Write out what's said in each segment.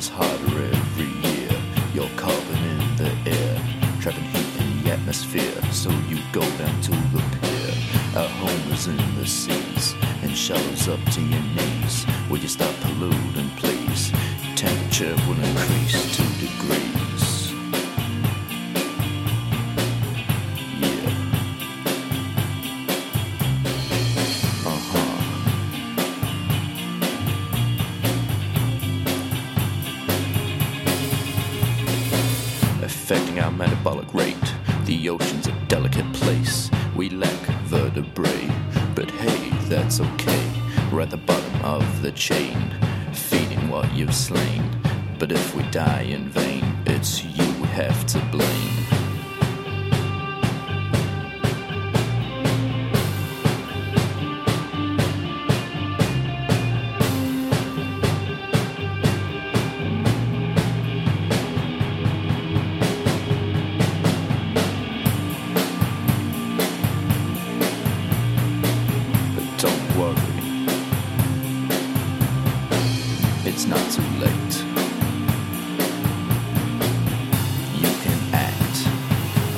Summer's hotter every year. You're carbon in the air, trapping heat in the atmosphere. So you go down to the pier. Our home is in the seas and shallows up to your knees. Will you stop polluting, please? Temperature will increase affecting our metabolic rate. The ocean's a delicate place. We lack vertebrae, but hey, that's okay. We're at the bottom of the chain, feeding what you've slain. But if we die in vain, it's you we have to blame. It's not too late. You can act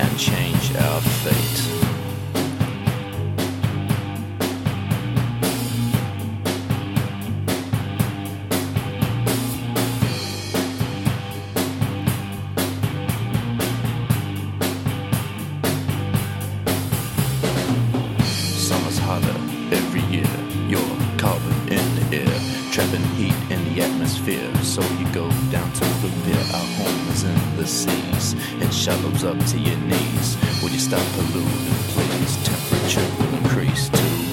and change our fate. Summer's hotter every year. You're carbon in the air, trapping the atmosphere. So you go down to the pier. Our home is in the seas. It shallows up to your knees. Will you stop polluting, please? Temperature will increase two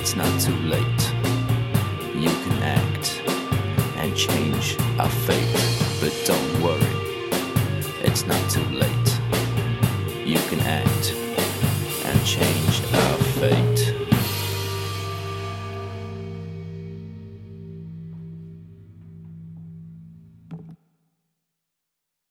it's not too late. You can act and change our fate. But don't worry, it's not too late. You can act and change